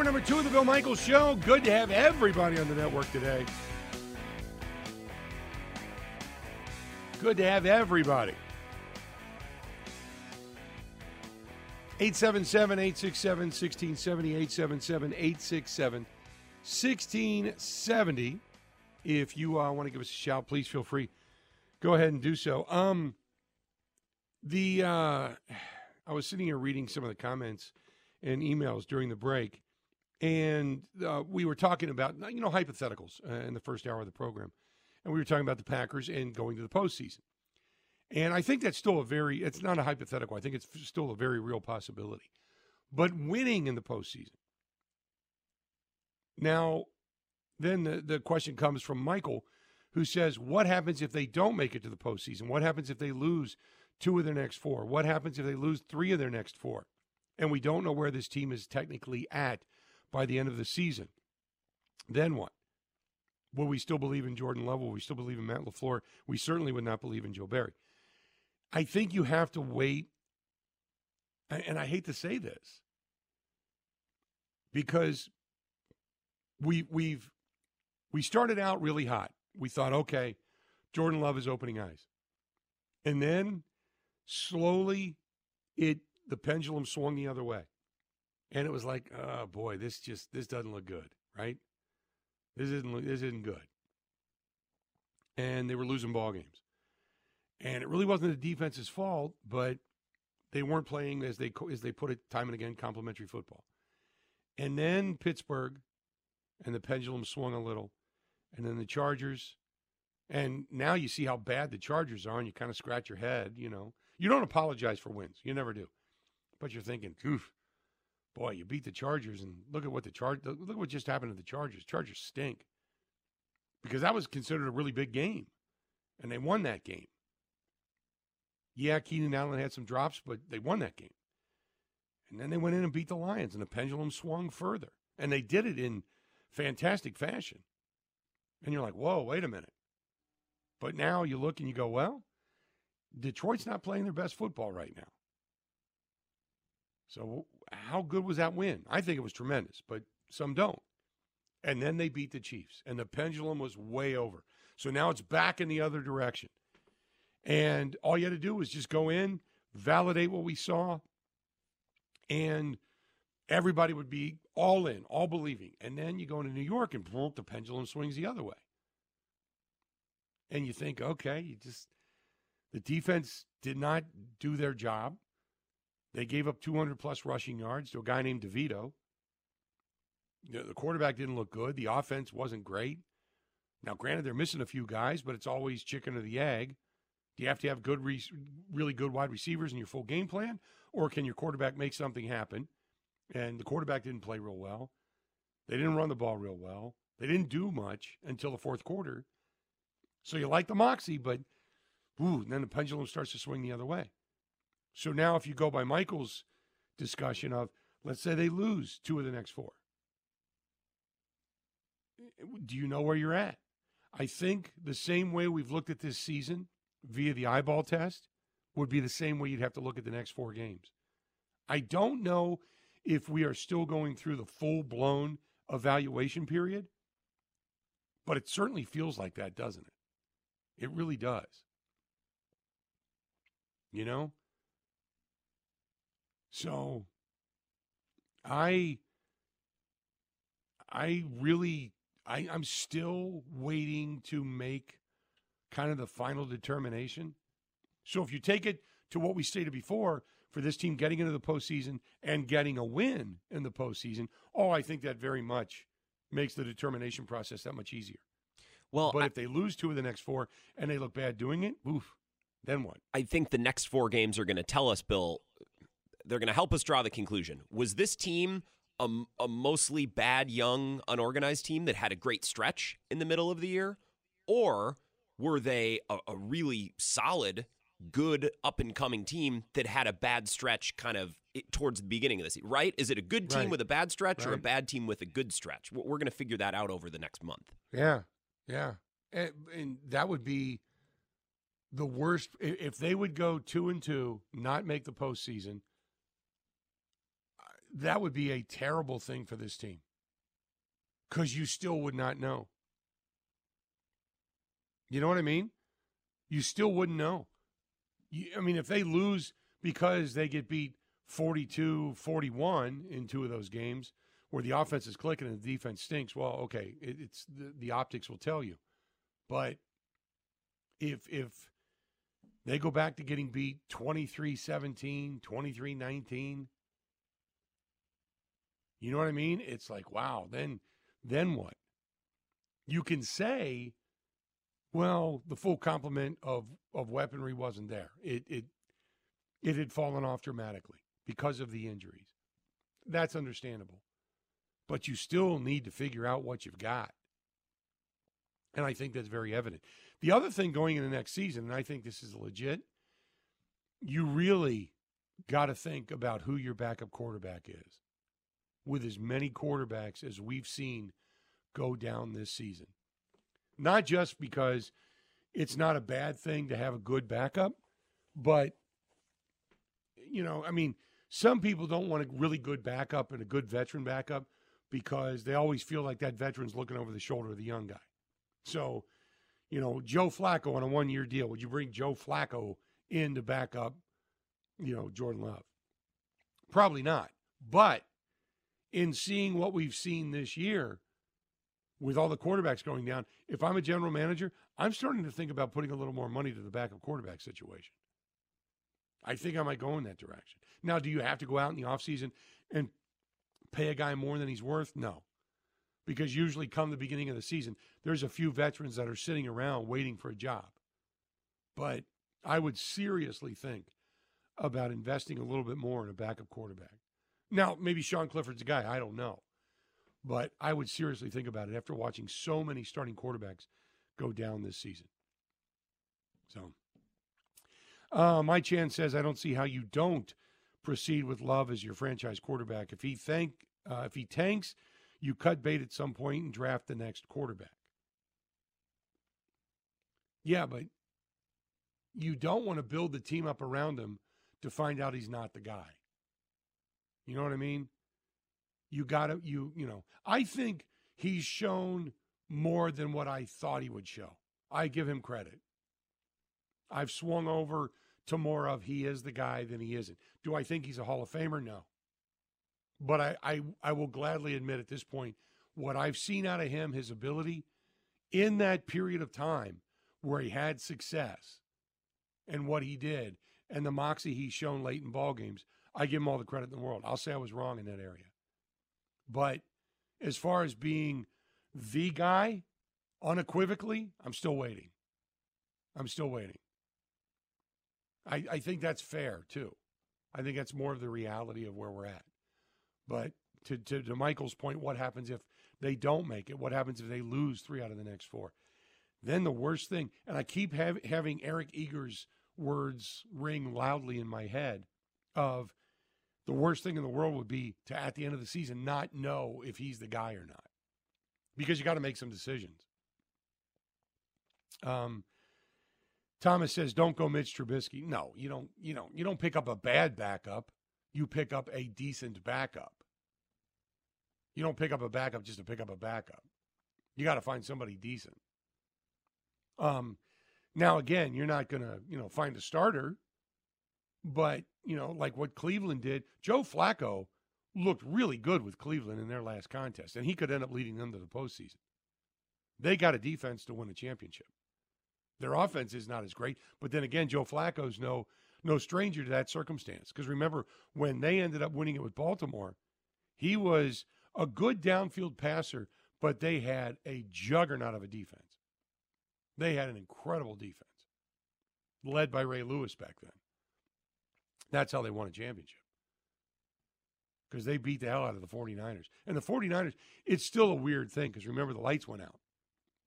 Hour number two of the Bill Michaels Show. Good to have everybody on the network today. Good to have everybody. 877 867 1670. 877 867 1670. If you uh, want to give us a shout, please feel free. Go ahead and do so. Um, the uh, I was sitting here reading some of the comments and emails during the break, and uh, we were talking about you know hypotheticals uh, in the first hour of the program, and we were talking about the Packers and going to the postseason. And I think that's still a very it's not a hypothetical. I think it's still a very real possibility. But winning in the postseason. Now, then the, the question comes from Michael, who says, What happens if they don't make it to the postseason? What happens if they lose two of their next four? What happens if they lose three of their next four? And we don't know where this team is technically at by the end of the season. Then what? Will we still believe in Jordan Love? Will we still believe in Matt LaFleur? We certainly would not believe in Joe Barry. I think you have to wait. And I hate to say this because we we've we started out really hot. We thought, okay, Jordan Love is opening eyes. And then slowly it the pendulum swung the other way. And it was like, oh boy, this just this doesn't look good, right? This isn't this isn't good. And they were losing ball games. And it really wasn't the defense's fault, but they weren't playing as they as they put it time and again complementary football. And then Pittsburgh and the pendulum swung a little. And then the Chargers and now you see how bad the Chargers are and you kind of scratch your head, you know. You don't apologize for wins. You never do. But you're thinking, oof, boy, you beat the Chargers and look at what the Charge look at what just happened to the Chargers. Chargers stink. Because that was considered a really big game. And they won that game. Yeah, Keenan Allen had some drops, but they won that game. And then they went in and beat the Lions, and the pendulum swung further. And they did it in fantastic fashion. And you're like, whoa, wait a minute. But now you look and you go, well, Detroit's not playing their best football right now. So, how good was that win? I think it was tremendous, but some don't. And then they beat the Chiefs, and the pendulum was way over. So now it's back in the other direction. And all you had to do was just go in, validate what we saw, and everybody would be all in, all believing. And then you go into New York and boom, the pendulum swings the other way. And you think, okay, you just the defense did not do their job. They gave up 200 plus rushing yards to a guy named DeVito. The quarterback didn't look good. The offense wasn't great. Now, granted, they're missing a few guys, but it's always chicken or the egg. Do you have to have good, re- really good wide receivers in your full game plan, or can your quarterback make something happen? And the quarterback didn't play real well. They didn't run the ball real well. They didn't do much until the fourth quarter. So you like the moxie, but ooh, then the pendulum starts to swing the other way. So now, if you go by Michael's discussion of, let's say they lose two of the next four, do you know where you're at? I think the same way we've looked at this season via the eyeball test would be the same way you'd have to look at the next four games. I don't know if we are still going through the full blown evaluation period, but it certainly feels like that, doesn't it? It really does. You know? So I I really I, I'm still waiting to make kind of the final determination. So if you take it to what we stated before, for this team getting into the postseason and getting a win in the postseason, oh, I think that very much makes the determination process that much easier. Well, but I, if they lose two of the next four and they look bad doing it, oof, then what? I think the next four games are going to tell us, Bill. They're going to help us draw the conclusion. Was this team a, a mostly bad, young, unorganized team that had a great stretch in the middle of the year, or were they a, a really solid, good, up and coming team that had a bad stretch kind of towards the beginning of the season, right? Is it a good team Right. with a bad stretch or a bad team with a good stretch? We're going to figure that out over the next month. Yeah, yeah, and, and that would be the worst if they would go two and two, not make the postseason. That would be a terrible thing for this team because you still would not know. You know what I mean? You still wouldn't know. You, I mean, if they lose because they get beat 42 41 in two of those games where the offense is clicking and the defense stinks, well, okay, it, it's the, the optics will tell you. But if if they go back to getting beat 23 17, 23 19, you know what I mean? It's like, wow, then then what? You can say, well, the full complement of, of weaponry wasn't there. It it it had fallen off dramatically because of the injuries. That's understandable. But you still need to figure out what you've got. And I think that's very evident. The other thing going into next season, and I think this is legit, you really got to think about who your backup quarterback is with as many quarterbacks as we've seen go down this season. Not just because it's not a bad thing to have a good backup, but, you know, I mean, some people don't want a really good backup and a good veteran backup because they always feel like that veteran's looking over the shoulder of the young guy. So, you know, Joe Flacco on a one year deal, would you bring Joe Flacco in to back up, you know, Jordan Love? Probably not. But in seeing what we've seen this year with all the quarterbacks going down, if I'm a general manager, I'm starting to think about putting a little more money to the backup quarterback situation. I think I might go in that direction. Now, do you have to go out in the offseason and pay a guy more than he's worth? No. Because usually, come the beginning of the season, there's a few veterans that are sitting around waiting for a job. But I would seriously think about investing a little bit more in a backup quarterback. Now, maybe Sean Clifford's a guy. I don't know. But I would seriously think about it after watching so many starting quarterbacks go down this season. So, uh, my chance says I don't see how you don't proceed with Love as your franchise quarterback. If he thank, uh, if he tanks, you cut bait at some point and draft the next quarterback. Yeah, but you don't want to build the team up around him to find out he's not the guy. You know what I mean? You got to, you, you know, I think he's shown more than what I thought he would show. I give him credit. I've swung over to more of he is the guy than he isn't. Do I think he's a Hall of Famer? No. But I, I, I will gladly admit at this point, what I've seen out of him, his ability in that period of time where he had success and what he did and the moxie he's shown late in ball games, I give him all the credit in the world. I'll say I was wrong in that area. But as far as being the guy, unequivocally, I'm still waiting. I'm still waiting. I, I think that's fair too. I think that's more of the reality of where we're at. But to, to, to Michael's point, what happens if they don't make it? What happens if they lose three out of the next four? Then the worst thing, and I keep have, having Eric Eager's words ring loudly in my head of the worst thing in the world would be to at the end of the season not know if he's the guy or not. Because you got to make some decisions. Um, thomas says don't go mitch trubisky. No you don't you know you don't pick up a bad backup. You pick up a decent backup. You don't pick up a backup just to pick up a backup. You got to find somebody decent. Um, now again you're not to you know find a starter but, you know, like what Cleveland did, Joe Flacco looked really good with Cleveland in their last contest, and he could end up leading them to the postseason. They got a defense to win a championship. Their offense is not as great, but then again, Joe Flacco's no no stranger to that circumstance. Because remember, when they ended up winning it with Baltimore, he was a good downfield passer, but they had a juggernaut of a defense. They had an incredible defense, led by Ray Lewis back then. That's how they won a championship. Because they beat the hell out of the 49ers. And the 49ers, it's still a weird thing because remember, the lights went out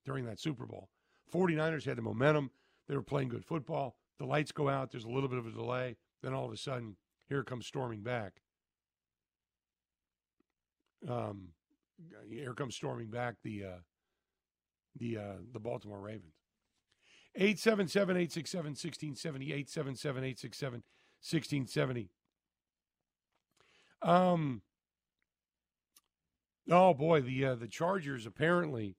during that Super Bowl. 49ers had the momentum. They were playing good football. The lights go out. There's a little bit of a delay. Then all of a sudden, here comes storming back. Um, here comes storming back the uh, the uh, the Baltimore Ravens. 877 867 1670 877 867 1670. Um, Oh boy, the uh, the Chargers apparently.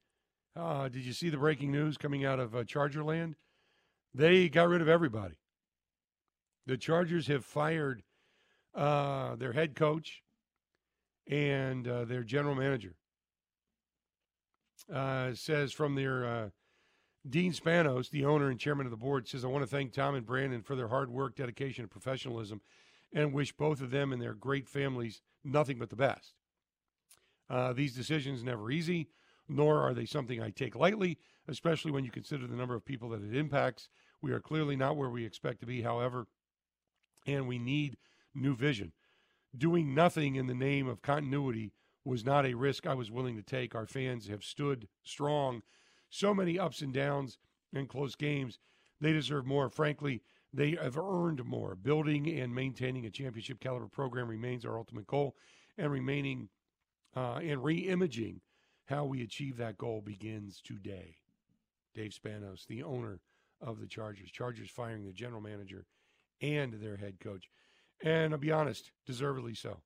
Uh, did you see the breaking news coming out of uh, Chargerland? They got rid of everybody. The Chargers have fired uh, their head coach and uh, their general manager. Uh, says from their uh, Dean Spanos, the owner and chairman of the board, says, I want to thank Tom and Brandon for their hard work, dedication, and professionalism, and wish both of them and their great families nothing but the best. Uh, these decisions never easy, nor are they something I take lightly, especially when you consider the number of people that it impacts. We are clearly not where we expect to be, however, and we need new vision. Doing nothing in the name of continuity was not a risk I was willing to take. Our fans have stood strong. So many ups and downs and close games. They deserve more. Frankly, they have earned more. Building and maintaining a championship caliber program remains our ultimate goal, and remaining uh, and re-imaging how we achieve that goal begins today. Dave Spanos, the owner of the Chargers. Chargers firing the general manager and their head coach. And I'll be honest, deservedly so.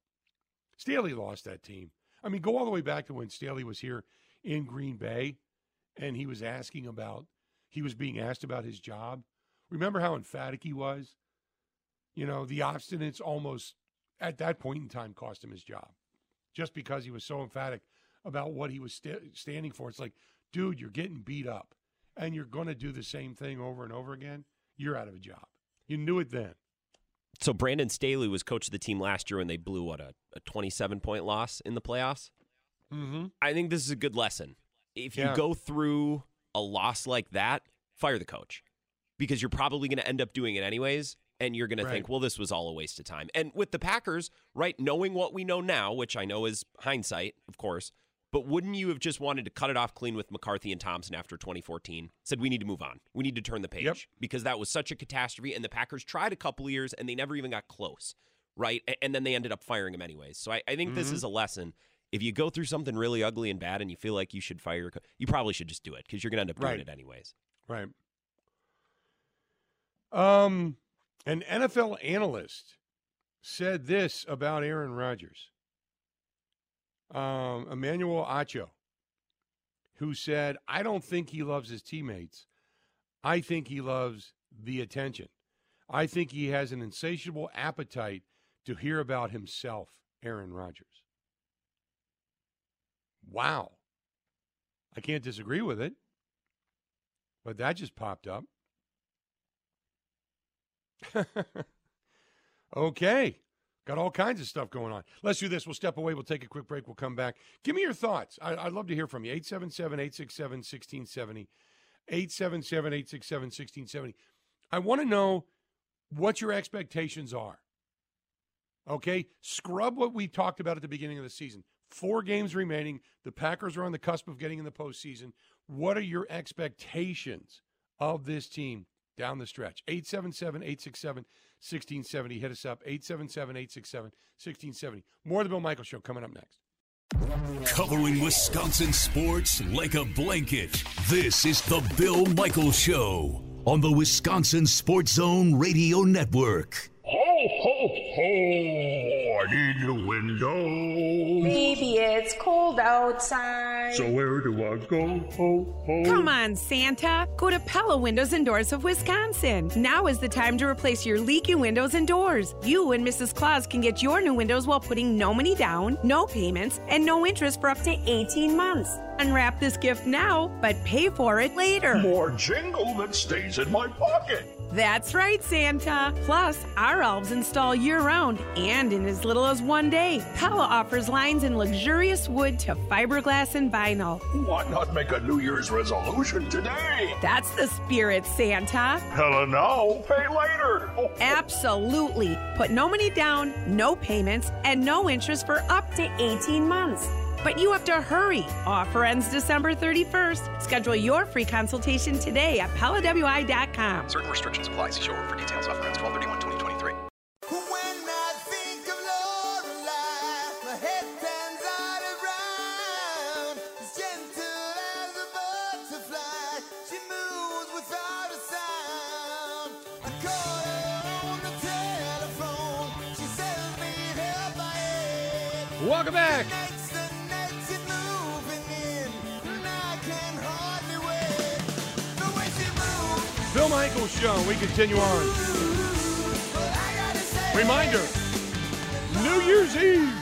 Staley lost that team. I mean, go all the way back to when Staley was here in Green Bay and he was asking about, he was being asked about his job. Remember how emphatic he was? You know, the obstinates almost at that point in time cost him his job just because he was so emphatic about what he was st- standing for. It's like, dude, you're getting beat up and you're going to do the same thing over and over again. You're out of a job. You knew it then. So Brandon Staley was coach of the team last year when they blew what a, a 27 point loss in the playoffs. Mm-hmm. I think this is a good lesson. If you go through a loss like that, fire the coach because you're probably going to end up doing it anyways. And you're going to think, well, this was all a waste of time. And with the Packers, right, knowing what we know now, which I know is hindsight, of course, but wouldn't you have just wanted to cut it off clean with McCarthy and Thompson after 2014? Said, we need to move on. We need to turn the page Yep. because that was such a catastrophe. And the Packers tried a couple years and they never even got close, right? And then they ended up firing him anyways. So I, I think this Mhm. is a lesson. If you go through something really ugly and bad and you feel like you should fire your co- you probably should just do it because you're going to end up doing Right. it anyways. Right. Um, an NFL analyst said this about Aaron Rodgers. Um, Emmanuel Acho, who said, I don't think he loves his teammates. I think he loves the attention. I think he has an insatiable appetite to hear about himself, Aaron Rodgers. Wow. I can't disagree with it, but that just popped up. okay. Got all kinds of stuff going on. Let's do this. We'll step away. We'll take a quick break. We'll come back. Give me your thoughts. I, I'd love to hear from you. 877 867 1670. 877 867 1670. I want to know what your expectations are. Okay? Scrub what we talked about at the beginning of the season. Four games remaining. The Packers are on the cusp of getting in the postseason. What are your expectations of this team down the stretch? 877 867 1670. Hit us up. 877 867 1670. More of the Bill Michaels Show coming up next. Covering Wisconsin sports like a blanket. This is the Bill Michaels Show on the Wisconsin Sports Zone Radio Network. Ho, ho, ho! I need new windows. Baby, it's cold outside. So where do I go? Ho, ho. Come on, Santa. Go to Pella Windows and Doors of Wisconsin. Now is the time to replace your leaky windows and doors. You and Mrs. Claus can get your new windows while putting no money down, no payments, and no interest for up to 18 months. Unwrap this gift now, but pay for it later. More jingle that stays in my pocket. That's right, Santa. Plus, our elves install year round and in as little as one day. Pella offers lines in luxurious wood to fiberglass and vinyl. Why not make a New Year's resolution today? That's the spirit, Santa. Hella no, pay later. Absolutely. Put no money down, no payments, and no interest for up to 18 months. But you have to hurry. Offer ends December 31st. Schedule your free consultation today at PellaWI.com. Certain restrictions apply. See showroom for details. Offer ends 12/31/2023. We continue on. Reminder New Year's Eve.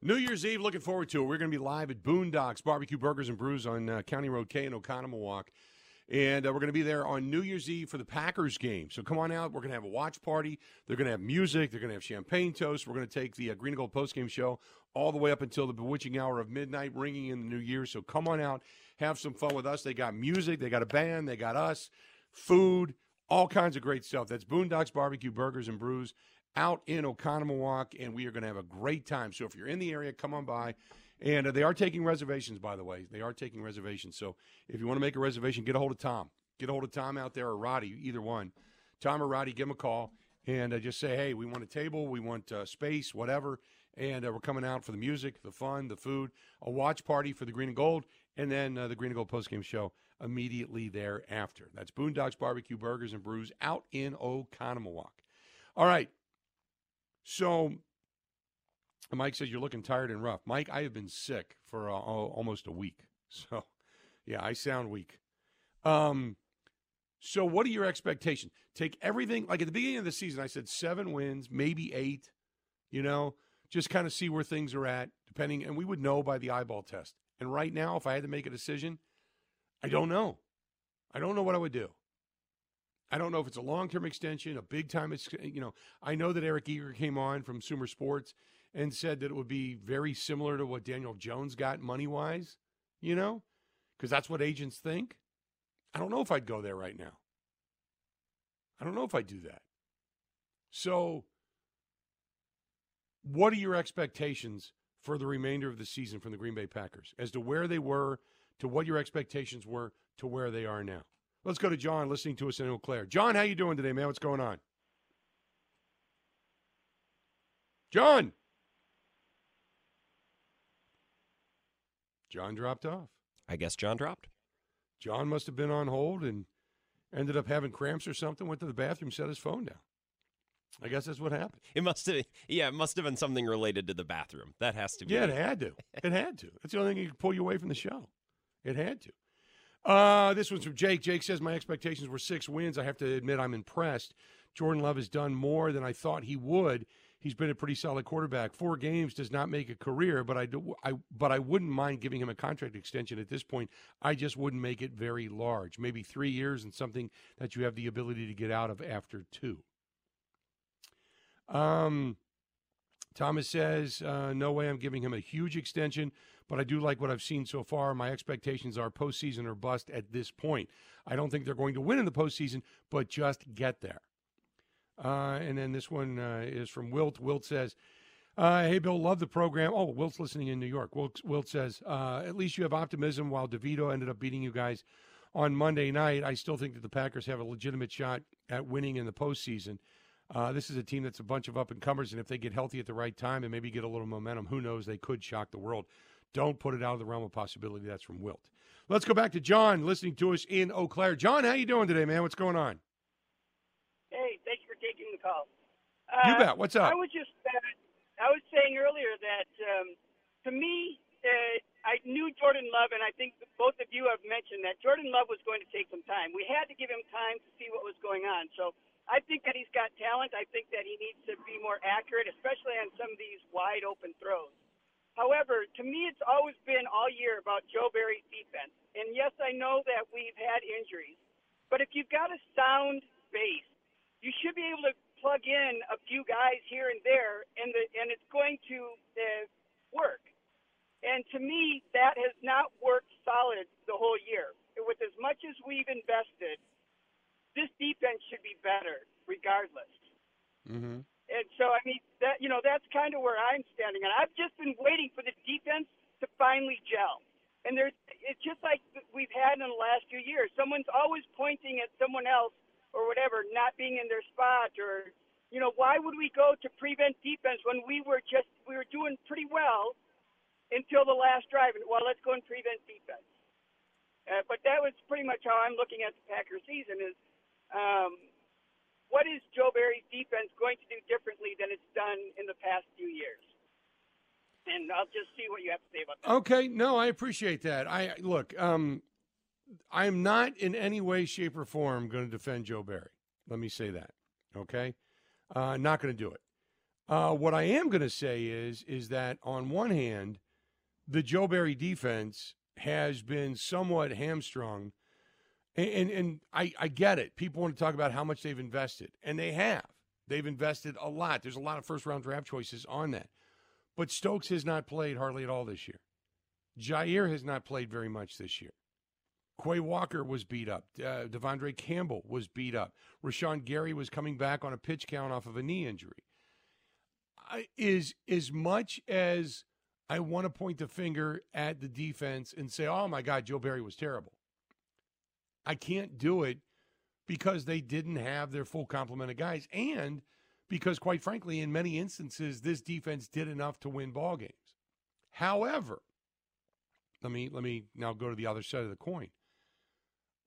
New Year's Eve, looking forward to it. We're going to be live at Boondocks Barbecue Burgers and Brews on uh, County Road K in Oconomowoc. And uh, we're going to be there on New Year's Eve for the Packers game. So come on out. We're going to have a watch party. They're going to have music. They're going to have champagne toast. We're going to take the uh, Green and Gold postgame show all the way up until the bewitching hour of midnight, ringing in the new year. So come on out, have some fun with us. They got music. They got a band. They got us, food, all kinds of great stuff. That's Boondocks Barbecue Burgers and Brews out in Oconomowoc, and we are going to have a great time. So if you're in the area, come on by. And uh, they are taking reservations, by the way. They are taking reservations. So if you want to make a reservation, get a hold of Tom. Get a hold of Tom out there or Roddy, either one. Tom or Roddy, give him a call and uh, just say, hey, we want a table, we want uh, space, whatever. And uh, we're coming out for the music, the fun, the food, a watch party for the Green and Gold, and then uh, the Green and Gold postgame show immediately thereafter. That's Boondocks Barbecue Burgers and Brews out in Oconomowoc. All right. So Mike says you're looking tired and rough. Mike, I have been sick for uh, almost a week. So, yeah, I sound weak. Um, so what are your expectations? Take everything like at the beginning of the season, I said seven wins, maybe eight. You know, just kind of see where things are at, depending, and we would know by the eyeball test. And right now, if I had to make a decision, I don't know. I don't know what I would do. I don't know if it's a long term extension, a big time. It's you know, I know that Eric Eager came on from Sumer Sports and said that it would be very similar to what Daniel Jones got money wise. You know, because that's what agents think. I don't know if I'd go there right now. I don't know if I'd do that. So, what are your expectations for the remainder of the season from the Green Bay Packers as to where they were, to what your expectations were, to where they are now? Let's go to John listening to us in Eau Claire. John, how you doing today, man? What's going on? John. John dropped off. I guess John dropped. John must have been on hold and ended up having cramps or something, went to the bathroom, set his phone down. I guess that's what happened. It must have, yeah, it must have been something related to the bathroom. That has to be. Yeah, it had to. It had to. That's the only thing that could pull you away from the show. It had to. Uh, this one's from Jake. Jake says, My expectations were six wins. I have to admit, I'm impressed. Jordan Love has done more than I thought he would. He's been a pretty solid quarterback. Four games does not make a career, but I, do, I but I wouldn't mind giving him a contract extension at this point. I just wouldn't make it very large. Maybe three years and something that you have the ability to get out of after two. Um, Thomas says, uh, no way I'm giving him a huge extension, but I do like what I've seen so far. My expectations are postseason or bust at this point. I don't think they're going to win in the postseason, but just get there. Uh, and then this one uh, is from Wilt. Wilt says, uh, Hey, Bill, love the program. Oh, Wilt's listening in New York. Wilt, Wilt says, uh, At least you have optimism while DeVito ended up beating you guys on Monday night. I still think that the Packers have a legitimate shot at winning in the postseason. Uh, this is a team that's a bunch of up and comers, and if they get healthy at the right time and maybe get a little momentum, who knows? They could shock the world. Don't put it out of the realm of possibility. That's from Wilt. Let's go back to John, listening to us in Eau Claire. John, how you doing today, man? What's going on? Hey, thank you for taking the call. You Uh, bet. What's up? I was just, uh, I was saying earlier that um, to me, uh, I knew Jordan Love, and I think both of you have mentioned that Jordan Love was going to take some time. We had to give him time to see what was going on. So I think that he's got talent. I think that he needs to be more accurate, especially on some of these wide open throws. However, to me, it's always been all year about Joe Barry's defense. And yes, I know that we've had injuries, but if you've got a sound base, you should be able to plug in a few guys here and there, and the and it's going to uh, work. And to me, that has not worked solid the whole year. With as much as we've invested, this defense should be better regardless. Mm-hmm. And so, I mean, that you know, that's kind of where I'm standing. And I've just been waiting for the defense to finally gel. And there's, it's just like we've had in the last few years. Someone's always pointing at someone else or whatever, not being in their spot, or you know, why would we go to prevent defense when we were just we were doing pretty well until the last drive? And well, let's go and prevent defense. Uh, but that was pretty much how I'm looking at the Packers season. Is um, what is Joe Barry's defense going to do differently than it's done in the past few years? And I'll just see what you have to say about that. Okay, no, I appreciate that. I look, um, I am not in any way, shape, or form going to defend Joe Barry. Let me say that. Okay, uh, not going to do it. Uh, what I am going to say is is that on one hand, the Joe Barry defense has been somewhat hamstrung, and and, and I, I get it. People want to talk about how much they've invested, and they have. They've invested a lot. There's a lot of first round draft choices on that, but Stokes has not played hardly at all this year. Jaire has not played very much this year. Quay Walker was beat up. Uh, De'Vondre Campbell was beat up. Rashan Gary was coming back on a pitch count off of a knee injury. I, is as much as I want to point the finger at the defense and say, "Oh my God, Joe Barry was terrible." I can't do it because they didn't have their full complement of guys, and because, quite frankly, in many instances, this defense did enough to win ball games. However, let me let me now go to the other side of the coin.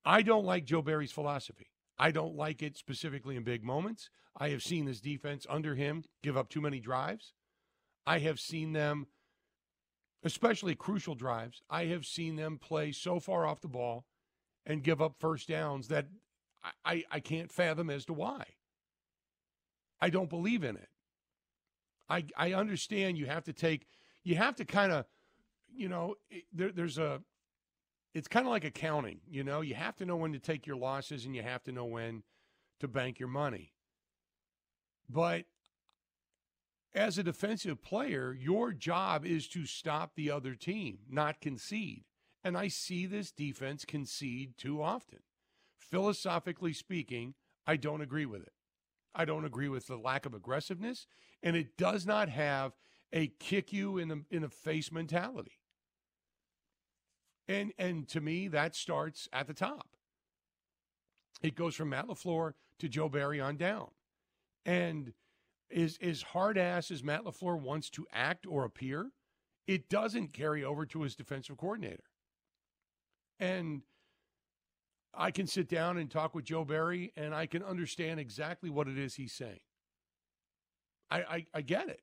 I don't like Joe Barry's philosophy. I don't like it specifically in big moments. I have seen this defense under him give up too many drives. I have seen them, especially crucial drives, I have seen them play so far off the ball and give up first downs that I, I, can't fathom as to why. I don't believe in it. I, I understand you have to take, you have to kind of, you know, there, there's a, it's kind of like accounting, you know, you have to know when to take your losses and you have to know when to bank your money. But as a defensive player, your job is to stop the other team, not concede. And I see this defense concede too often. Philosophically speaking, I don't agree with it. I don't agree with the lack of aggressiveness, and it does not have a kick you in the in the face mentality. And and to me, that starts at the top. It goes from Matt LaFleur to Joe Barry on down. And is as hard ass as Matt LaFleur wants to act or appear, it doesn't carry over to his defensive coordinator. And I can sit down and talk with Joe Barry and I can understand exactly what it is he's saying. I, I, I get it.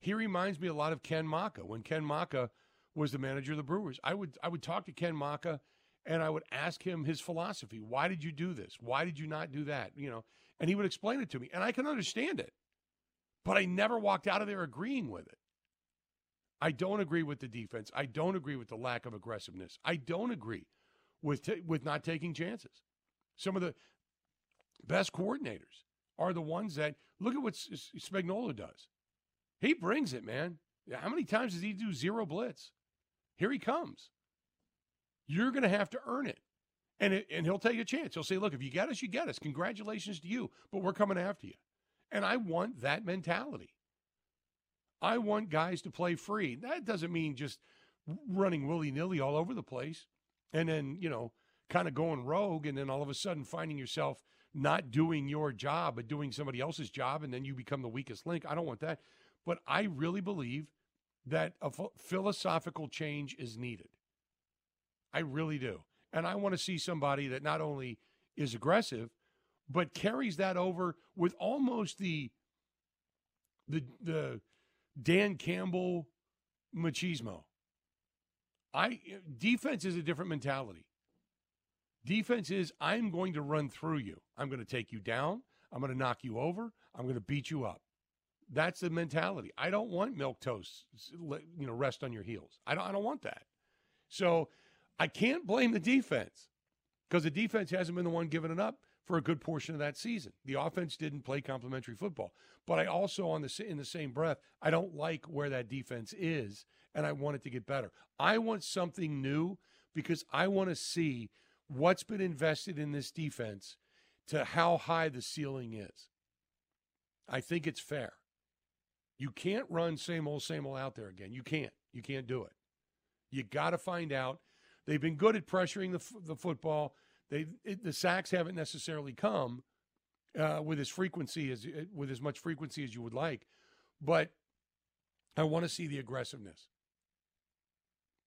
He reminds me a lot of Ken Macha when Ken Macha was the manager of the Brewers. I would I would talk to Ken Macha and I would ask him his philosophy. Why did you do this? Why did you not do that? You know, and he would explain it to me, and I can understand it. But I never walked out of there agreeing with it. I don't agree with the defense. I don't agree with the lack of aggressiveness. I don't agree with ta with not taking chances. Some of the best coordinators are the ones that look at what S- Spagnuolo does. He brings it, man. How many times does he do zero blitz? Here he comes. You're going to have to earn it. And, it, and he'll take a chance. He'll say, look, if you get us, you get us. Congratulations to you, but we're coming after you. And I want that mentality. I want guys to play free. That doesn't mean just running willy nilly all over the place and then, you know, kind of going rogue and then all of a sudden finding yourself not doing your job, but doing somebody else's job, and then you become the weakest link. I don't want that. But I really believe that a ph- philosophical change is needed. I really do. And I want to see somebody that not only is aggressive, but carries that over with almost the the the Dan Campbell machismo. I defense is a different mentality. Defense is I'm going to run through you. I'm going to take you down. I'm going to knock you over. I'm going to beat you up. That's the mentality. I don't want milk toast, you know, rest on your heels. I don't. I don't want that. So I can't blame the defense because the defense hasn't been the one giving it up for a good portion of that season. The offense didn't play complementary football. But I also, on the in the same breath, I don't like where that defense is, and I want it to get better. I want something new because I want to see what's been invested in this defense to how high the ceiling is. I think it's fair. You can't run same old, same old out there again. You can't. You can't do it. You got to find out. They've been good at pressuring the, f- the football. They it, the sacks haven't necessarily come uh, with as frequency as with as much frequency as you would like, but I want to see the aggressiveness.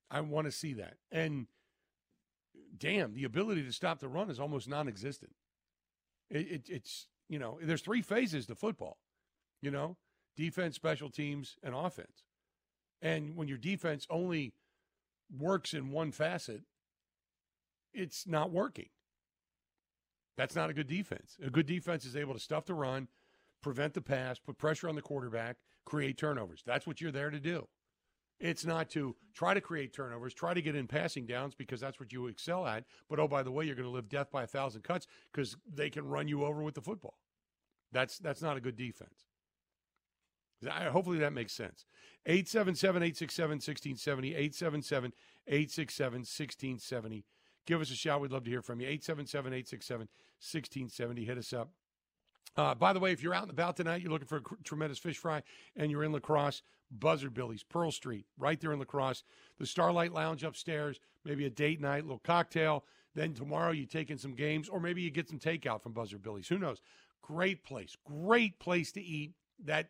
I want to see that, and damn, the ability to stop the run is almost non-existent. It, it, it's you know, there's three phases to football. You know, defense, special teams, and offense. And when your defense only works in one facet, it's not working. That's not a good defense. A good defense is able to stuff the run, prevent the pass, put pressure on the quarterback, create turnovers. That's what you're there to do. It's not to try to create turnovers, try to get in passing downs because that's what you excel at. But oh, by the way, you're going to live death by a thousand cuts because they can run you over with the football. That's that's not a good defense. Hopefully that makes sense. 877 867 1670. 877 867 1670. Give us a shout. We'd love to hear from you. 877 867 1670. Hit us up. Uh, by the way, if you're out and about tonight, you're looking for a cr- tremendous fish fry, and you're in La Crosse, Buzzard Billy's, Pearl Street, right there in La Crosse. The Starlight Lounge upstairs, maybe a date night, little cocktail. Then tomorrow you take in some games, or maybe you get some takeout from Buzzard Billy's. Who knows? Great place, great place to eat. That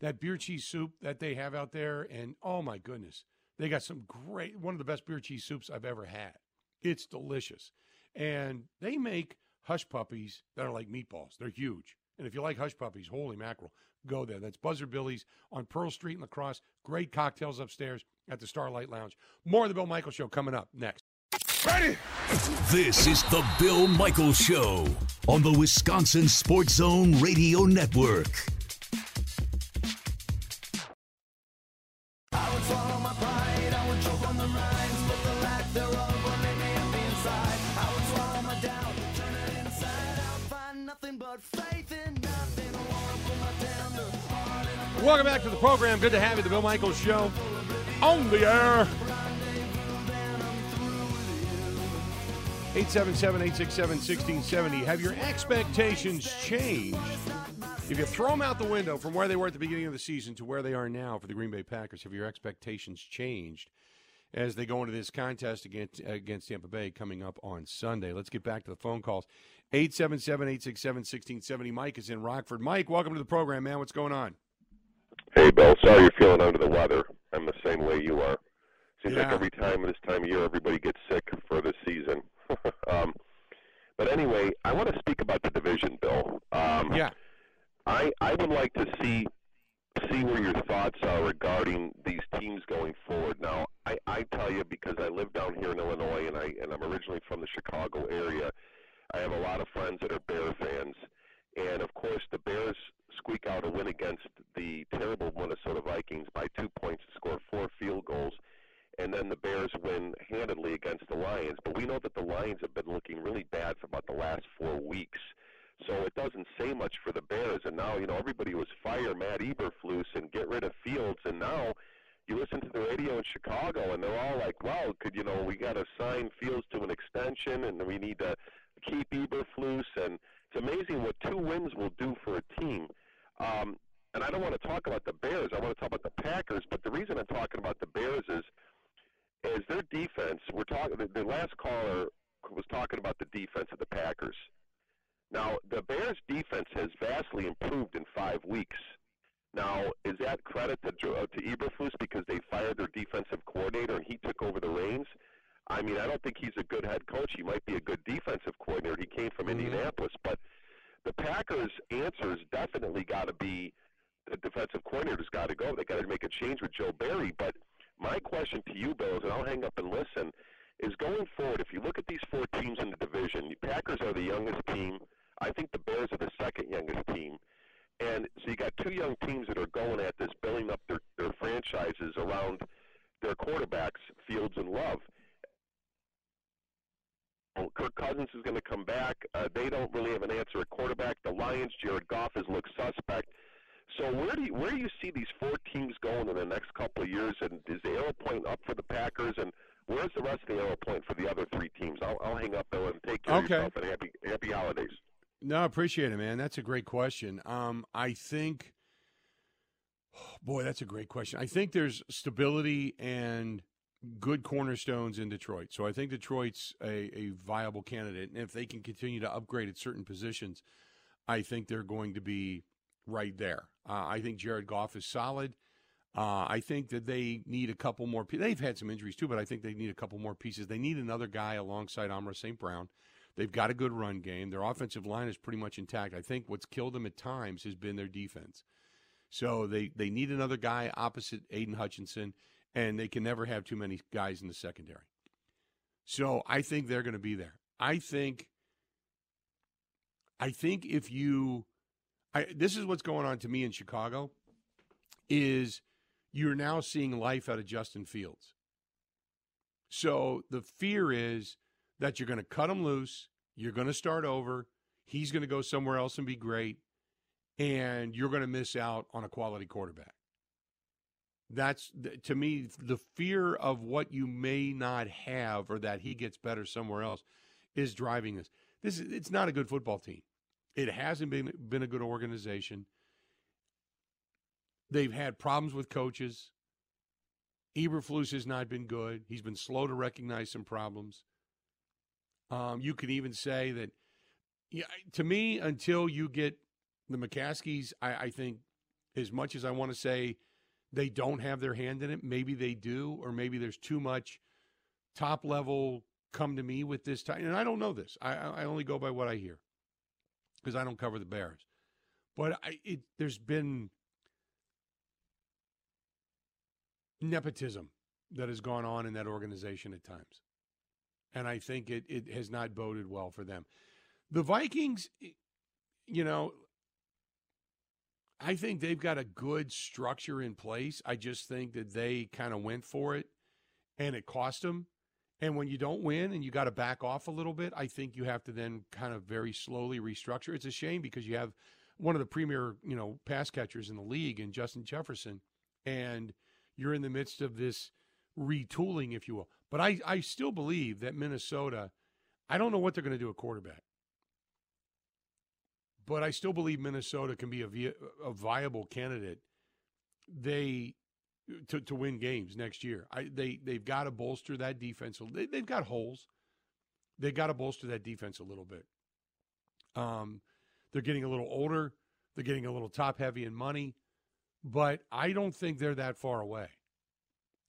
that beer cheese soup that they have out there, and oh my goodness, they got some great one of the best beer cheese soups I've ever had. It's delicious, and they make hush puppies that are like meatballs. They're huge. And if you like hush puppies, holy mackerel, go there. That's Buzzard Billy's on Pearl Street in La Crosse. Great cocktails upstairs at the Starlight Lounge. More of the Bill Michaels Show coming up next. Ready? This is the Bill Michaels Show on the Wisconsin Sports Zone Radio Network. Welcome back to the program. Good to have you, the Bill Michaels Show on the air. 877-867-1670. Have your expectations changed? If you throw them out the window from where they were at the beginning of the season to where they are now for the Green Bay Packers, have your expectations changed as they go into this contest against against Tampa Bay coming up on Sunday? Let's get back to the phone calls. 877-867-1670. Mike is in Rockford. Mike, welcome to the program, man. What's going on? Hey, Bill. Sorry you're feeling under the weather. I'm the same way you are. Seems like every time this time of year, everybody gets sick for the season. um, but anyway, I want to speak about the division, Bill. Um, Yeah. I I would like to see see where your thoughts are regarding these teams going forward. Now, I, I tell you because I live down here in Illinois and I and I'm originally from the Chicago area. I have a lot of friends that are Bear fans, and of course the Bears squeak out a win against the terrible Minnesota Vikings by two points to score four field goals, and then the Bears win handedly against the Lions. But we know that the Lions have been looking really bad for about the last four weeks. So it doesn't say much for the Bears. And now, you know, everybody was fire Matt Eberflus and get rid of Fields. And now you listen to the radio in Chicago, and they're all like, well, could, you know, we got to sign Fields to an extension, and we need to keep Eberflus. And it's amazing what two wins will do for a team. Um, and I don't want to talk about the Bears. I want to talk about the Packers. But the reason I'm talking about the Bears is, is their defense. We're talking. The, the last caller was talking about the defense of the Packers. Now, the Bears' defense has vastly improved in five weeks. Now, is that credit to, Jo- uh, to Eberflus because they fired their defensive coordinator and he took over the reins? I mean, I don't think he's a good head coach. He might be a good defensive coordinator. He came from Indianapolis, but the Packers' answers definitely got to be the defensive coordinator's got to go. They got to make a change with Joe Barry. But my question to you, Bill, is, and I'll hang up and listen, is going forward. If you look at these four teams in the division, the Packers are the youngest team. I think the Bears are the second youngest team. And so you got two young teams that are going at this, building up their, their franchises around their quarterbacks, Fields and Love. Well, Kirk Cousins is going to come back. Uh, they don't really have an answer at quarterback. The Lions, Jared Goff has looked suspect. So where do you where do you see these four teams going in the next couple of years? And is the arrow point up for the Packers? And where's the rest of the arrow point for the other three teams? I'll, I'll hang up though and take care Okay. of yourself and happy happy holidays. No, I appreciate it, man. That's a great question. Um, I think, boy, that's a great question. I think there's stability and good cornerstones in Detroit. So I think Detroit's a, a viable candidate. And if they can continue to upgrade at certain positions, I think they're going to be right there. Uh, I think Jared Goff is solid. Uh, I think that they need a couple more. They've had some injuries too, but I think they need a couple more pieces. They need another guy alongside Amon-Ra St. Brown. They've got a good run game. Their offensive line is pretty much intact. I think what's killed them at times has been their defense. So they, they need another guy opposite Aidan Hutchinson, and they can never have too many guys in the secondary. So I think they're going to be there. I think I think if you I this is what's going on to me in Chicago is you're now seeing life out of Justin Fields. So the fear is that you're going to cut him loose, you're going to start over, he's going to go somewhere else and be great, and you're going to miss out on a quality quarterback. That's to me the fear of what you may not have or that he gets better somewhere else is driving this. This is it's not a good football team. It hasn't been been a good organization. They've had problems with coaches. Eberflus has not been good. He's been slow to recognize some problems. Um, you could even say that, yeah, to me, until you get the McCaskeys, I, I think as much as I want to say they don't have their hand in it, maybe they do, or maybe there's too much top level come to me with this time. And I don't know this. I, I only go by what I hear because I don't cover the Bears. But I, it, there's been nepotism that has gone on in that organization at times. And I think it, it has not boded well for them. The Vikings, you know, I think they've got a good structure in place. I just think that they kind of went for it and it cost them. And when you don't win and you got to back off a little bit, I think you have to then kind of very slowly restructure. It's a shame because you have one of the premier, you know, pass catchers in the league in Justin Jefferson, and you're in the midst of this retooling, if you will. But I, I still believe that Minnesota, I don't know what they're going to do at quarterback, but I still believe Minnesota can be a, vi- a viable candidate. They to, to win games next year. I, they they've got to bolster that defense. They, they've got holes. They got to bolster that defense a little bit. Um, they're getting a little older. They're getting a little top heavy in money, but I don't think they're that far away.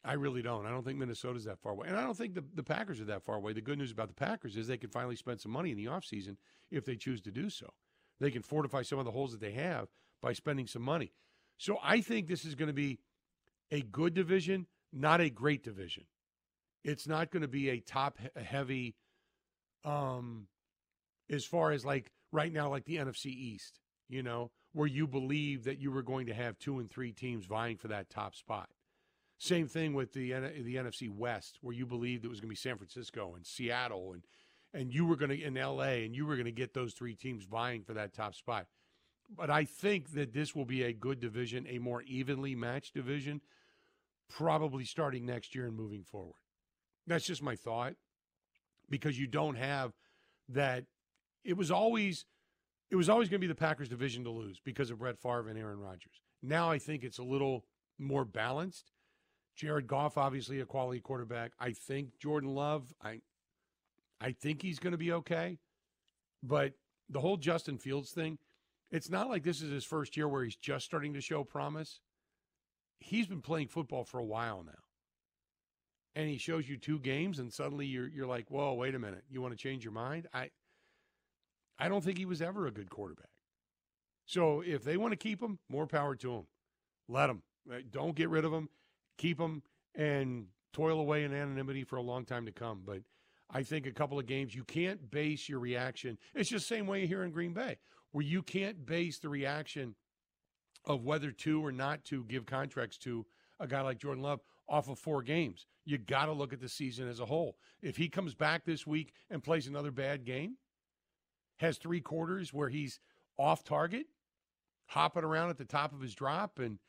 I really don't. I don't think Minnesota's that far away. And I don't think the, the Packers are that far away. The good news about the Packers is they can finally spend some money in the offseason if they choose to do so. They can fortify some of the holes that they have by spending some money. So I think this is going to be a good division, not a great division. It's not going to be a top heavy, um, as far as like right now, like the NFC East, you know, where you believe that you were going to have two and three teams vying for that top spot. Same thing with the the NFC West, where you believed it was going to be San Francisco and Seattle, and and you were going to in LA, and you were going to get those three teams vying for that top spot. But I think that this will be a good division, a more evenly matched division, probably starting next year and moving forward. That's just my thought, because you don't have that. It was always it was always going to be the Packers division to lose because of Brett Favre and Aaron Rodgers. Now I think it's a little more balanced. Jared Goff, obviously a quality quarterback. I think Jordan Love, I I think he's going to be okay. But the whole Justin Fields thing, it's not like this is his first year where he's just starting to show promise. He's been playing football for a while now. And he shows you two games and suddenly you're you're like, "Whoa, wait a minute. You want to change your mind?" I I don't think he was ever a good quarterback. So if they want to keep him, more power to him. Let him. Uh, don't get rid of him. Keep him and toil away in anonymity for a long time to come. But I think a couple of games, you can't base your reaction. It's just the same way here in Green Bay, where you can't base the reaction of whether to or not to give contracts to a guy like Jordan Love off of four games. You got to look at the season as a whole. If he comes back this week and plays another bad game, has three quarters where he's off target, hopping around at the top of his drop and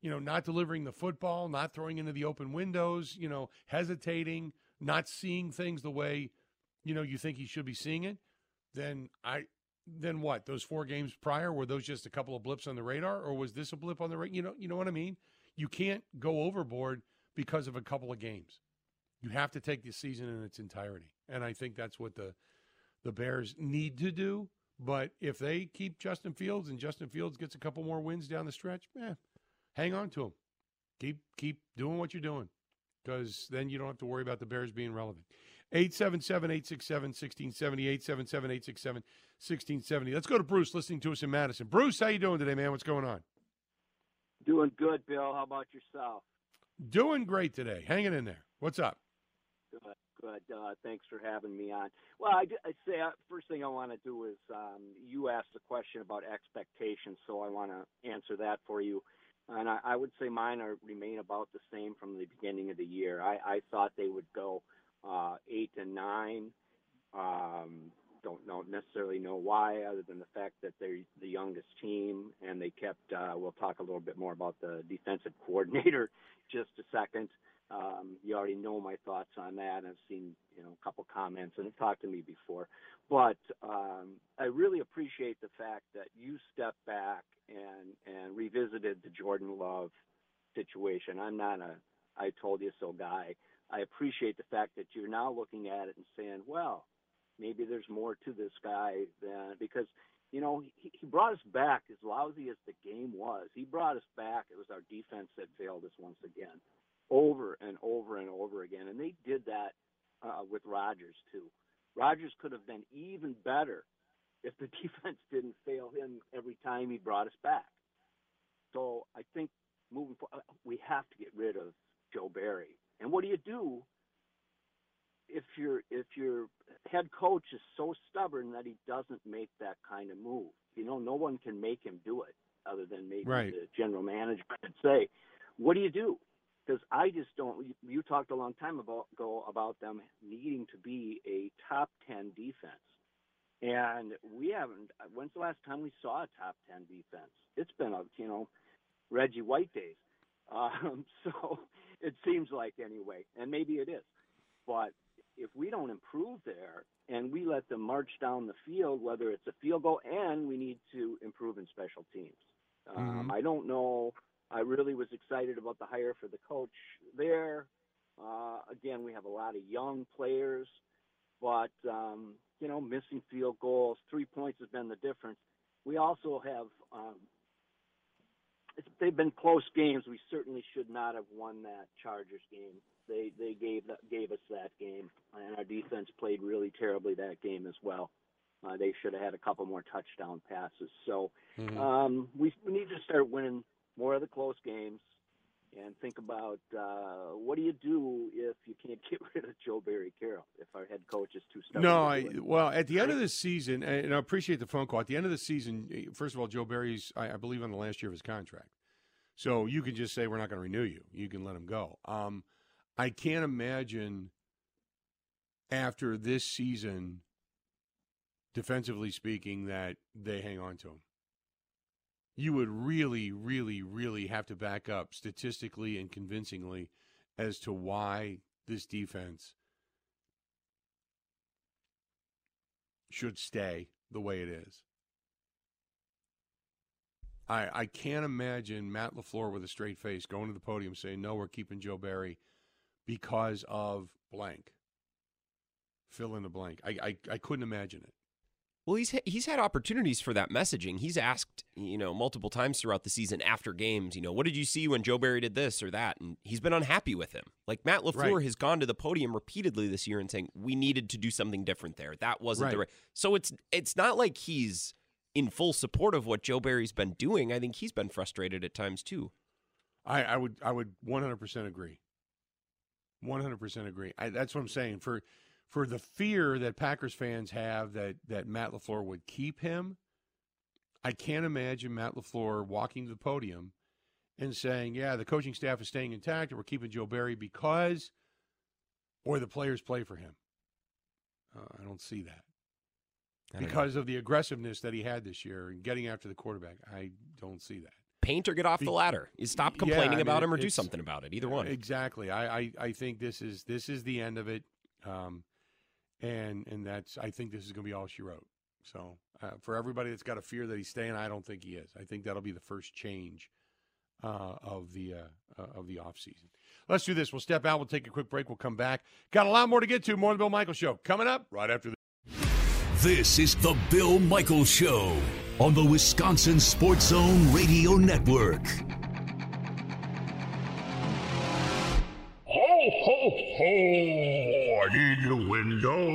you know, not delivering the football, not throwing into the open windows, you know, hesitating, not seeing things the way, you know, you think he should be seeing it, then I then what? Those four games prior were those just a couple of blips on the radar or was this a blip on the radar? You know, you know what I mean? You can't go overboard because of a couple of games. You have to take the season in its entirety. And I think that's what the the Bears need to do. But if they keep Justin Fields and Justin Fields gets a couple more wins down the stretch, eh, hang on to him. Keep keep doing what you're doing because then you don't have to worry about the Bears being relevant. 877 867 1670, 877 867 1670. Let's go to Bruce listening to us in Madison. Bruce, how you doing today, man? What's going on? Doing good, Bill. How about yourself? Doing great today. Hanging in there. What's up? Good. Good. Uh, thanks for having me on. Well, I, I say uh, first thing I want to do is um, you asked a question about expectations, so I want to answer that for you. And I, I would say mine are remain about the same from the beginning of the year. I, I thought they would go uh, eight and nine. Um, don't know necessarily know why, other than the fact that they're the youngest team, and they kept. Uh, we'll talk a little bit more about the defensive coordinator just a second. Um, you already know my thoughts on that. I've seen you know a couple comments and have talked to me before, but um, I really appreciate the fact that you stepped back and and revisited the Jordan Love situation. I'm not a I told you so guy. I appreciate the fact that you're now looking at it and saying, well, maybe there's more to this guy than because you know he, he brought us back as lousy as the game was. He brought us back. It was our defense that failed us once again over and over and over again. And they did that uh, with Rodgers too. Rodgers could have been even better if the defense didn't fail him every time he brought us back. So I think moving forward, we have to get rid of Joe Barry. And what do you do if your if your head coach is so stubborn that he doesn't make that kind of move? You know, no one can make him do it other than maybe Right. the general manager could say, "What do you do?" because I just don't. You, you talked a long time about, ago about them needing to be a top ten defense, and we haven't. When's the last time we saw a top ten defense? It's been a you know Reggie White days. Um, so it seems like anyway, and maybe it is, but if we don't improve there and we let them march down the field, whether it's a field goal, and we need to improve in special teams. Um, Mhm. I don't know. I really was excited about the hire for the coach there. Uh, again, we have a lot of young players, but um, you know, missing field goals, three points has been the difference. We also have um, they've been close games. We certainly should not have won that Chargers game. They they gave that, gave us that game, and our defense played really terribly that game as well. Uh, they should have had a couple more touchdown passes. So Mhm. um, we, we need to start winning more of the close games and think about uh, what do you do if you can't get rid of Joe Barry Carroll if our head coach is too stubborn. No, I well at the end of the season, and I appreciate the phone call. At the end of the season, first of all, Joe Barry's I, I believe on the last year of his contract, so you can just say we're not going to renew you. You can let him go. Um, I can't imagine after this season, defensively speaking, that they hang on to him. You would really, really, really have to back up statistically and convincingly as to why this defense should stay the way it is. I I can't imagine Matt LaFleur with a straight face going to the podium saying, No, we're keeping Joe Barry because of blank. Fill in the blank. I I, I couldn't imagine it. Well, he's he's had opportunities for that messaging. He's asked, you know, multiple times throughout the season after games, you know, what did you see when Joe Barry did this or that? And he's been unhappy with him. Like Matt LaFleur Right. has gone to the podium repeatedly this year and saying we needed to do something different there. That wasn't the Right. right. So it's it's not like he's in full support of what Joe Barry's been doing. I think he's been frustrated at times too. I, I would I would one hundred percent agree. One hundred percent agree. I, that's what I'm saying. For for the fear that Packers fans have that that Matt Lafleur would keep him, I can't imagine Matt Lafleur walking to the podium and saying, "Yeah, the coaching staff is staying intact, and we're keeping Joe Barry because, or the players play for him." Uh, I don't see that don't know. because of the aggressiveness that he had this year and getting after the quarterback. I don't see that. Paint or get off the ladder. You stop Yeah, complaining I mean, about him or do something about it. Either one. Exactly. I, I, I think this is this is the end of it, um, and and that's I think this is going to be all she wrote. So uh, for everybody that's got a fear that he's staying, I don't think he is. I think that'll be the first change uh, of the uh, uh, of the off season. Let's do this. We'll step out. We'll take a quick break. We'll come back. Got a lot more to get to. More of the Bill Michaels Show coming up right after this. This is the Bill Michaels Show on the Wisconsin Sports Zone Radio Network. Ho, ho, ho! I need a window.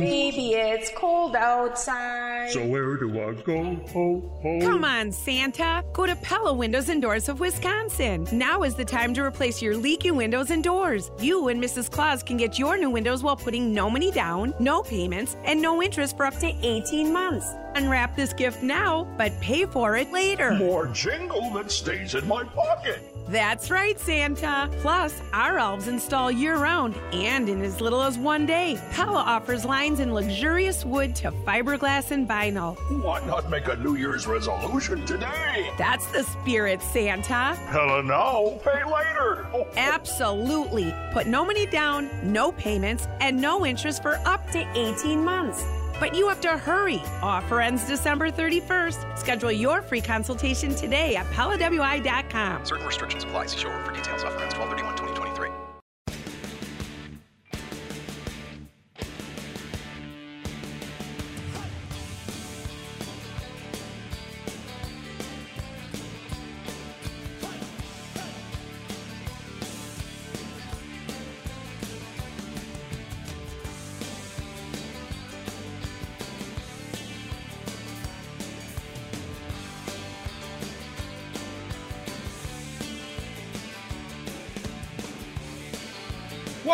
Baby, it's cold outside. So where do I go? Ho, ho. Come on, Santa. Go to Pella Windows and Doors of Wisconsin. Now is the time to replace your leaky windows and doors. You and Mrs. Claus can get your new windows while putting no money down, no payments, and no interest for up to 18 months. Unwrap this gift now, but pay for it later. More jingle that stays in my pocket. That's right, Santa. Plus, our elves install year round and in as little as one day. Pella offers lines in luxurious wood to fiberglass and vinyl. Why not make a New Year's resolution today? That's the spirit, Santa. Pella now, pay later. Oh, Absolutely. Put no money down, no payments, and no interest for up to 18 months. But you have to hurry. Offer ends December 31st. Schedule your free consultation today at PellaWI.com. Certain restrictions apply. See showroom for details. Offer ends 1231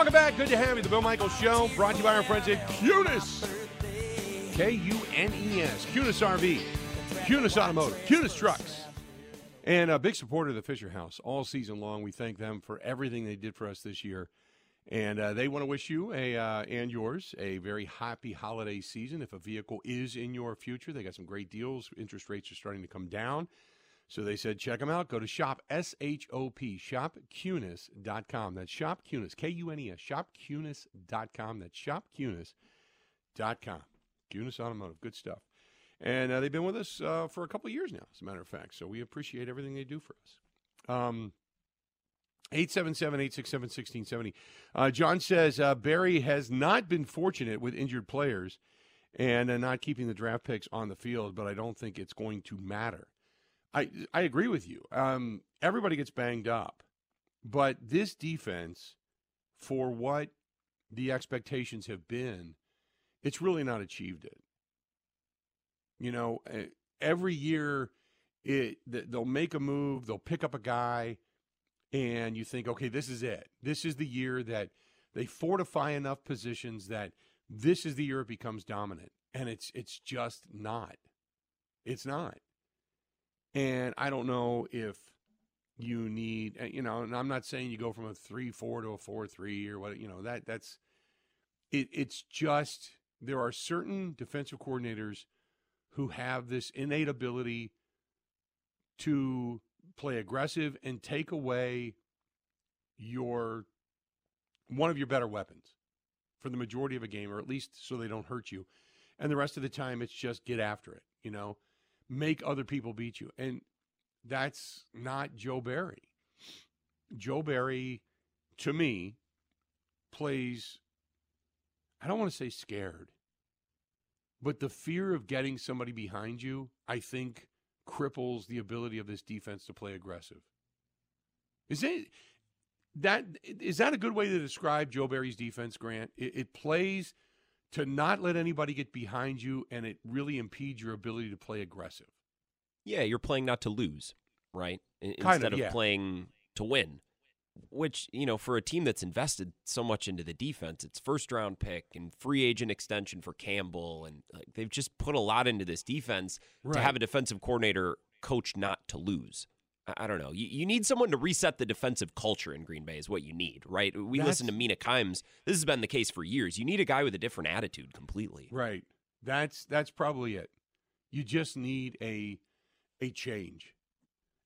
Welcome back. Good to have you. The Bill Michaels Show, brought to you by our friends at Kunes. K U N E S. Kunes RV, Kunes Automotive, Kunes Trucks. And a big supporter of the Fisher House all season long. We thank them for everything they did for us this year. And uh, they want to wish you a uh, and yours a very happy holiday season. If a vehicle is in your future, they got some great deals. Interest rates are starting to come down. So they said, check them out. Go to shop, S H O P, shopkunes.com. That's shopkunes, K U N E S, shopkunes.com. That's shopkunes.com. Kunes Automotive, good stuff. And uh, they've been with us uh, for a couple years now, as a matter of fact. So we appreciate everything they do for us. Um, 877 867 1670. Uh, John says uh, Barry has not been fortunate with injured players and uh, not keeping the draft picks on the field, but I don't think it's going to matter. I I agree with you. Um, everybody gets banged up, but this defense, for what the expectations have been, it's really not achieved it. You know, eh, every year, it they'll make a move, they'll pick up a guy, and you think, okay, this is it. This is the year that they fortify enough positions that this is the year it becomes dominant, and it's it's just not. It's not. And I don't know if you need, uh, you know, and I'm not saying you go from a three four to a four three or what, you know, that that's it. It's just there are certain defensive coordinators who have this innate ability to play aggressive and take away your one of your better weapons for the majority of a game, or at least so they don't hurt you. And the rest of the time, it's just get after it. You know, make other people beat you. And that's not Joe Barry. Joe Barry, to me, plays, I don't want to say scared, but the fear of getting somebody behind you, I think, cripples the ability of this defense to play aggressive. Is it that is that a good way to describe Joe Barry's defense, Grant? It, it plays to not let anybody get behind you, and it really impedes your ability to play aggressive. Yeah, you're playing not to lose, right? In- Kind Instead of yeah. playing to win. Which, you know, for a team that's invested so much into the defense, it's first round pick and free agent extension for Campbell. And like, they've just put a lot into this defense to have a defensive coordinator coach not to lose. I, don't know. You, you need someone to reset the defensive culture in Green Bay, is what you need, right? We listen to Mina Kimes. This has been the case for years. You need a guy with a different attitude completely. Right. That's that's probably it. You just need a a change.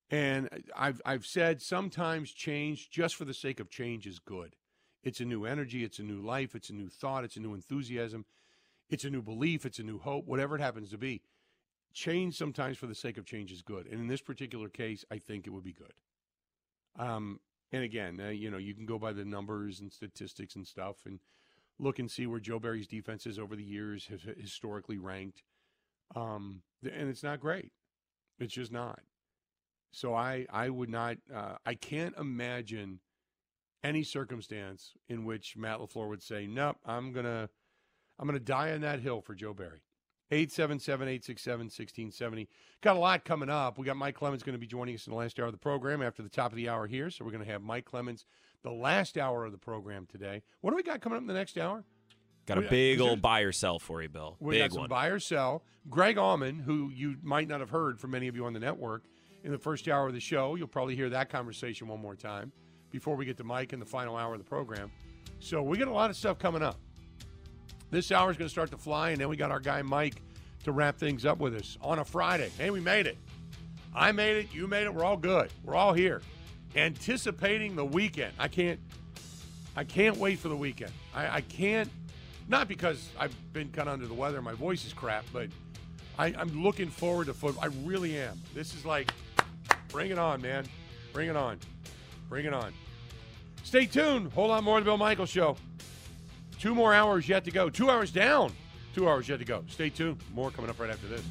And I've I've said sometimes change just for the sake of change is good. It's a new energy, it's a new life, it's a new thought, it's a new enthusiasm, it's a new belief, it's a new hope, whatever it happens to be. Change sometimes for the sake of change is good. And in this particular case, I think it would be good. Um, and again, uh, you know, you can go by the numbers and statistics and stuff and look and see where Joe Barry's defenses over the years have historically ranked. Um, and it's not great. It's just not. So I, I would not, uh, I can't imagine any circumstance in which Matt LaFleur would say, "Nope, I'm gonna, I'm gonna die on that hill for Joe Barry." 877-867-1670. Got a lot coming up. We got Mike Clemens going to be joining us in the last hour of the program after the top of the hour here. So we're going to have Mike Clemens the last hour of the program today. What do we got coming up in the next hour? Got a big old buy or sell for you, Bill. We big got some one. buy or sell. Greg Allman, who you might not have heard from many of you on the network in the first hour of the show. You'll probably hear that conversation one more time before we get to Mike in the final hour of the program. So we got a lot of stuff coming up. This hour is going to start to fly, and then we got our guy Mike to wrap things up with us on a Friday. Hey, we made it. I made it. You made it. We're all good. We're all here, anticipating the weekend. I can't. I can't wait for the weekend. I, I can't. Not because I've been kind of under the weather. My voice is crap, but I, I'm looking forward to football. I really am. This is like, bring it on, man. Bring it on. Bring it on. Stay tuned. Hold on more of the Bill Michaels Show. Two more hours yet to go. Two hours down. Two hours yet to go. Stay tuned. More coming up right after this.